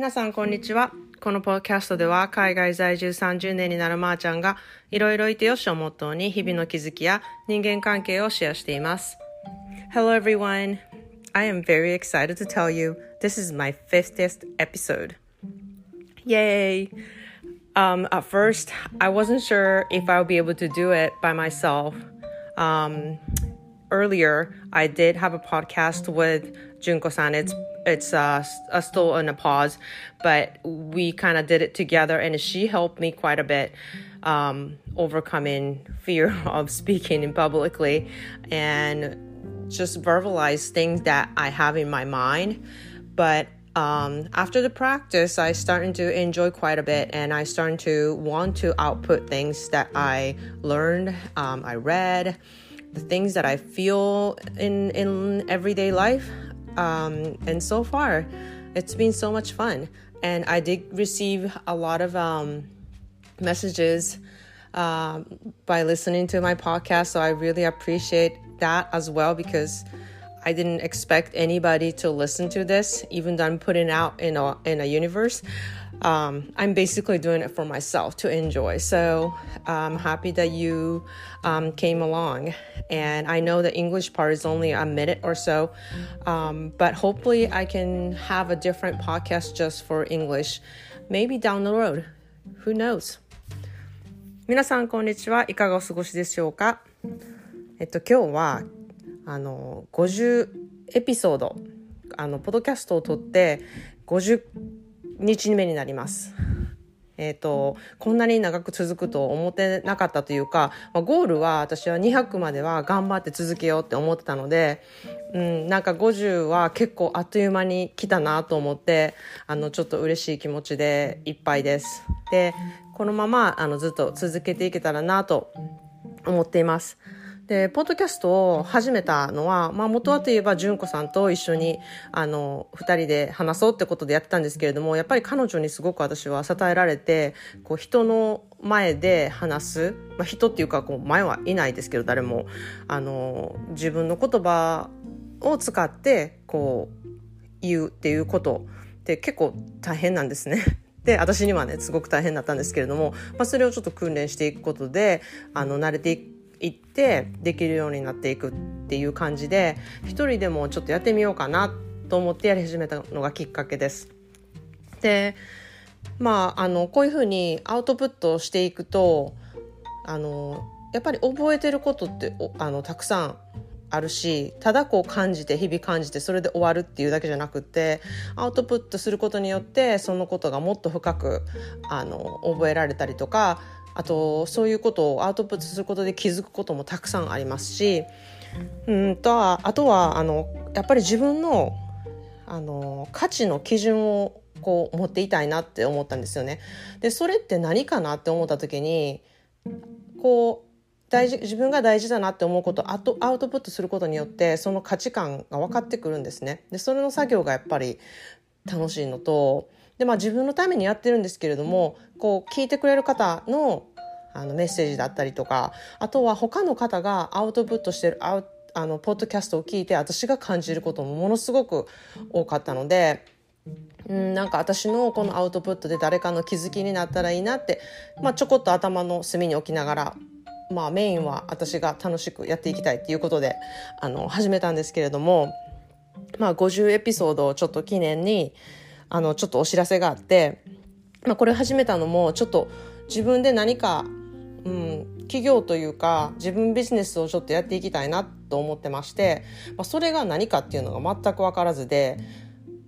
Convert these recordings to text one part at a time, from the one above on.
皆さんこんにちは。このポッドキャストでは海外在住30年になるまーちゃんがいろいろいてよしをモットーに日々の気づきや人間関係をシェアしています。Hello everyone. I am very excited to tell you this is my 50th episode. Yay! Um, at first, I wasn't sure if I would be able to do it by myself. Um, earlier, I did have a podcast with Junko-san. It's it's uh, uh, still in a pause, but we kind of did it together, and she helped me quite a bit um, overcoming fear of speaking in publicly and just verbalize things that I have in my mind. But um, after the practice, I started to enjoy quite a bit, and I started to want to output things that I learned, um, I read, the things that I feel in in everyday life. Um, and so far, it's been so much fun. And I did receive a lot of um, messages um, by listening to my podcast. So I really appreciate that as well because I didn't expect anybody to listen to this, even though I'm putting out in a in a universe Um, I'm basically doing it for myself to enjoy. So I'm happy that you um, came along. And I know the English part is only a minute or so, um, but hopefully I can have a different podcast just for English, maybe down the road. Who knows? 皆さんこんにちはいかがお過ごしでしょうかえっと今日はあの50エピソードあのポッドキャストを撮って50 日目になります。え、ー、と、こんなに長く続くと思ってなかったというか、ま、ゴールは私は200までは頑張って続けようって思ってたので、うん、なんか50は結構あっという間に来たなと思って、あの、ちょっと嬉しい気持ちでいっぱいです。で、このまま、あの、ずっと続けていけたらなと思っています。で、ポッドキャストを始めたのは、まあ元はといえば、純子さんと一緒に、あの、二人で話そうってことでやってたんですけれども、やっぱり彼女にすごく私は支えられて、こう人の前で話す、まあ人っていうか、こう前はいないですけど、誰も、あの、自分の言葉を使って、こう、言うっていうこと。って結構大変なんですね。で私にはねすごく大変だったんですけれども、まあ、それをちょっと訓練していくことであの慣れていく行ってできるようになっていくっていう感じで一人でもちょっとやってみようかなと思ってやり始めたのがきっかけです。でまああのこういうふうにアウトプットしていくとあのやっぱり覚えてることってあのたくさんあるしただこう感じて日々感じてそれで終わるっていうだけじゃなくてアウトプットすることによってそのことがもっと深くあの覚えられたりとかあとそういうことをアウトプットすることで気づくこともたくさんありますしうんとあとはあのやっぱり自分のあの価値の基準をこう持っていたいなって思ったんですよね。でそれって何かなって思った時にこう大事自分が大事だなって思うことをアウトプットすることによってその価値観が分かってくるんですね。でそれの作業がやっぱり楽しいのとで、まあ、自分のためにやってるんですけれどもこう聞いてくれる方のあのメッセージだったりとかあとは他の方がアウトプットしてるアウあのポッドキャストを聞いて私が感じることもものすごく多かったので。うん、なんか私のこのアウトプットで誰かの気づきになったらいいなって、まあ、ちょこっと頭の隅に置きながら、まあ、メインは私が楽しくやっていきたいっていうことであの始めたんですけれども、まあ、50エピソードをちょっと記念にあの、ちょっとお知らせがあって、まあ、これ始めたのも、ちょっと自分で何か、うん、企業というか、自分ビジネスをちょっとやっていきたいなと思ってまして、まあ、それが何かっていうのが全く分からずで、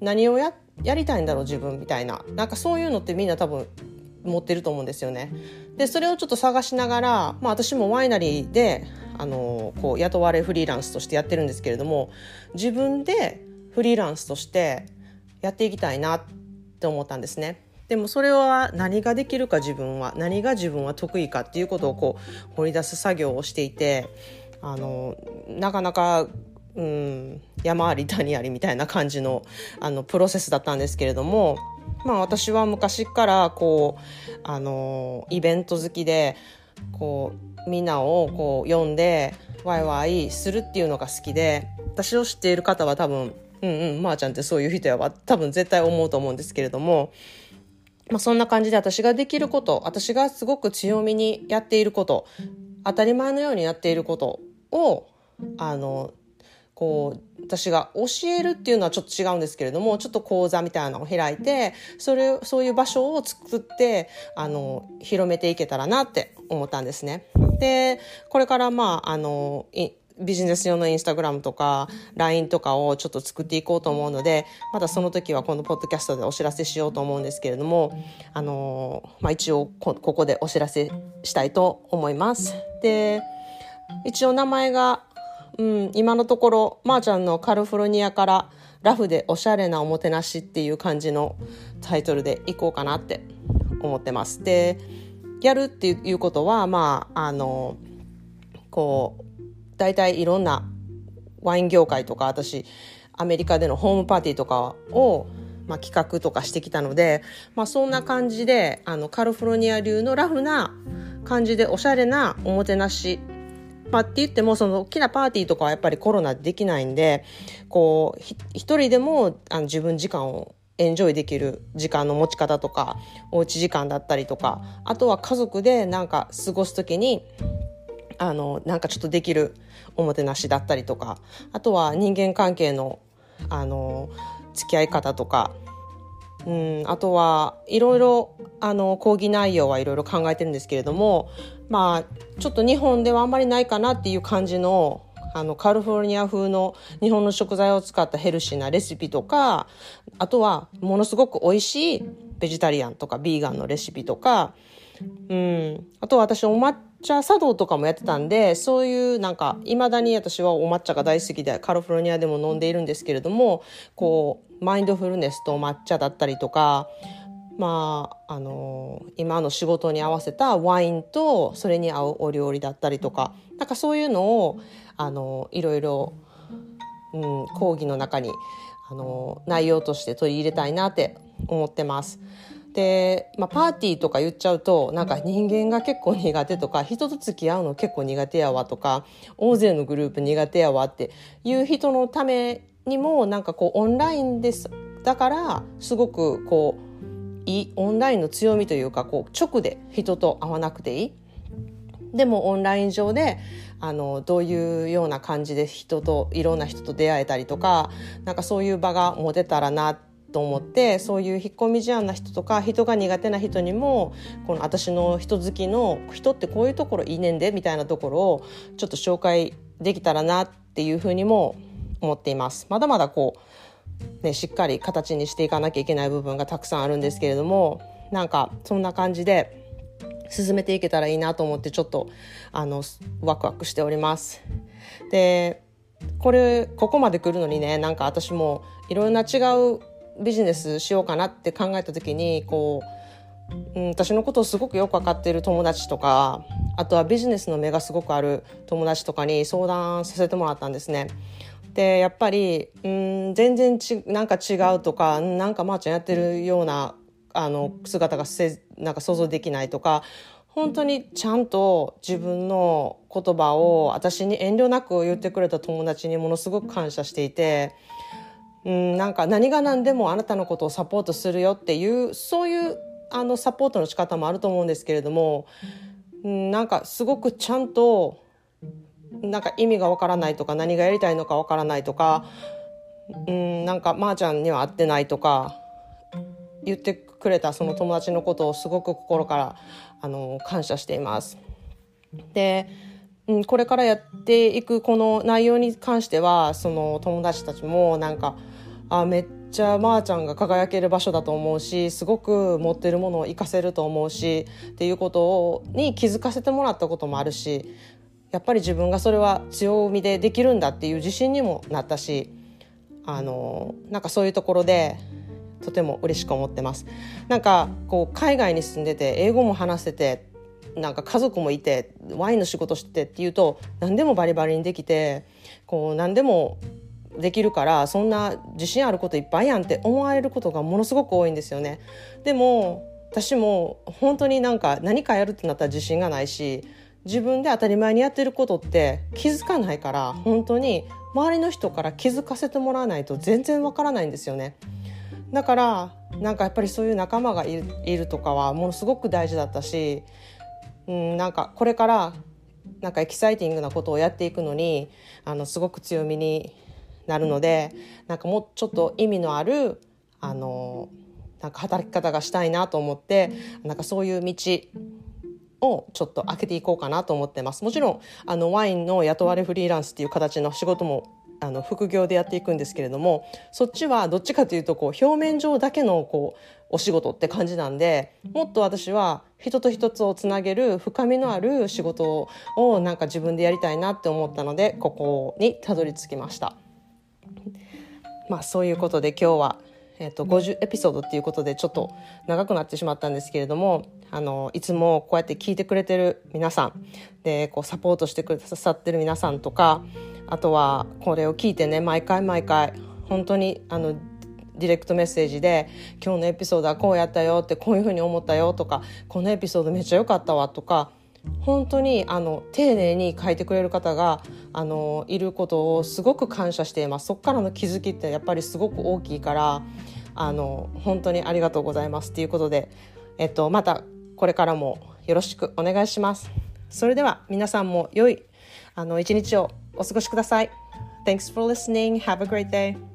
何をや、やりたいんだろう自分みたいな。なんかそういうのってみんな多分持ってると思うんですよね。で、それをちょっと探しながら、まあ私もワイナリーで、あの、こう雇われフリーランスとしてやってるんですけれども、自分でフリーランスとしてやっていきたいなって思ったんですね。でもそれは何ができるか自分は何が自分は得意かっていうことをこう掘り出す作業をしていてあのなかなか、うん、山あり谷ありみたいな感じのあのプロセスだったんですけれども、まあ、私は昔からこうあのイベント好きでこうみんなをこう呼んでワイワイするっていうのが好きで私を知っている方は多分うんうんま、あ、ちゃんってそういう人やわ多分絶対思うと思うんですけれどもまあ、そんな感じで私ができること私がすごく強みにやっていること当たり前のようにやっていることをあのこう私が教えるっていうのはちょっと違うんですけれどもちょっと講座みたいなのを開いてそれそういう場所を作ってあの広めていけたらなって思ったんですね。でこれからまああのビジネス用のインスタグラムとか LINE とかをちょっと作っていこうと思うのでまたその時はこのポッドキャストでお知らせしようと思うんですけれどもあの、まあ、一応ここでお知らせしたいと思います。で一応名前が、うん、今のところまー、あ、ちゃんのカリフォルニアからラフでおしゃれなおもてなしっていう感じのタイトルでいこうかなって思ってます。でやるっていうことはまああのこう大体いろんなワイン業界とか私アメリカでのホームパーティーとかを、まあ、企画とかしてきたので、まあ、そんな感じであのカリフォルニア流のラフな感じでおしゃれなおもてなしまあ、って言ってもその大きなパーティーとかはやっぱりコロナでできないんでこう一人でもあの自分時間をエンジョイできる時間の持ち方とかおうち時間だったりとかあとは家族でなんか過ごす時にあのなんかちょっとできるおもてなしだったりとかあとは人間関係のあの付き合い方とかうんあとはいろいろあの講義内容はいろいろ考えてるんですけれどもまあちょっと日本ではあんまりないかなっていう感じのあのカリフォルニア風の日本の食材を使ったヘルシーなレシピとかあとはものすごく美味しいベジタリアンとかビーガンのレシピとかうん。あとは私お抹茶茶道とかもやってたんで、そういうなんか、未だに私はお抹茶が大好きで、カリフォルニアでも飲んでいるんですけれども、こう、マインドフルネスと抹茶だったりとか、まあ、あの今の仕事に合わせたワインとそれに合うお料理だったりとか、なんかそういうのを、あのいろいろ、うん、講義の中に、あの内容として取り入れたいなって思ってます。で、まあ、パーティーとか言っちゃうとなんか人間が結構苦手とか人と付き合うの結構苦手やわとか大勢のグループ苦手やわっていう人のためにもなんかこうオンラインですだからすごくこういいオンラインの強みというかこう直で人と会わなくていい。でもオンライン上であのどういうような感じで人といろんな人と出会えたりとかなんかそういう場が持てたらなってと思ってそういう引っ込み思案な人とか人が苦手な人にもこの私の人好きの人ってこういうところいいねんでみたいなところをちょっと紹介できたらなっていうふうにも思っています。まだまだこうね、しっかり形にしていかなきゃいけない部分がたくさんあるんですけれどもなんかそんな感じで進めていけたらいいなと思ってちょっとあのワクワクしております。でこれここまで来るのにねなんか私もいろんな違うビジネスしようかなって考えた時にこう、うん、私のことをすごくよく分かっている友達とかあとはビジネスの目がすごくある友達とかに相談させてもらったんですね。でやっぱり、うん、全然ちなんか違うとかなんかまーちゃんやってるようなあの姿がせなんか想像できないとか本当にちゃんと自分の言葉を私に遠慮なく言ってくれた友達にものすごく感謝していてうん、なんか何が何でもあなたのことをサポートするよっていうそういうあのサポートの仕方もあると思うんですけれども、うん、なんかすごくちゃんとなんか意味がわからないとか何がやりたいのかわからないとか、うん、なんかまー、ちゃんには会ってないとか言ってくれたその友達のことをすごく心からあの感謝しています。でうん、これからやっていくこの内容に関してはその友達たちもなんかあめっちゃまーちゃんが輝ける場所だと思うしすごく持ってるものを活かせると思うしっていうことに気づかせてもらったこともあるしやっぱり自分がそれは強みでできるんだっていう自信にもなったしあのなんかそういうところでとても嬉しく思ってます。なんかこう海外に住んでて英語も話せてなんか家族もいてワインの仕事してっていうと何でもバリバリにできてこう何でもできるからそんな自信あることいっぱいやんって思われることがものすごく多いんですよね。でも私も本当になんか何かやるってなったら自信がないし自分で当たり前にやってることって気づかないから本当に周りの人から気づかせてもらわないと全然わからないんですよね。だからなんかやっぱりそういう仲間がいるとかはものすごく大事だったし、うん、なんかこれからなんかエキサイティングなことをやっていくのにあのすごく強みになるのでなんかもうちょっと意味のあるあのなんか働き方がしたいなと思ってなんかそういう道をちょっと開けていこうかなと思ってます。もちろんあのワインの雇われフリーランスっていう形の仕事もあの副業でやっていくんですけれどもそっちはどっちかというとこう表面上だけのこうお仕事って感じなんでもっと私は人と一つをつなげる深みのある仕事をなんか自分でやりたいなって思ったのでここにたどり着きました。まあそういうことで今日はえーと、50エピソードっていうことでちょっと長くなってしまったんですけれどもあのいつもこうやって聞いてくれてる皆さんでこうサポートしてくださってる皆さんとかあとはこれを聞いてね毎回毎回本当にあのディレクトメッセージで「今日のエピソードはこうやったよ」ってこういうふうに思ったよとか「このエピソードめっちゃ良かったわ」とか本当にあの丁寧に書いてくれる方があのいることをすごく感謝していますそこからの気づきってやっぱりすごく大きいからあの本当にありがとうございますということで、えっと、またこれからもよろしくお願いしますそれでは皆さんも良いあの一日をお過ごしください Thanks for listening. Have a great day.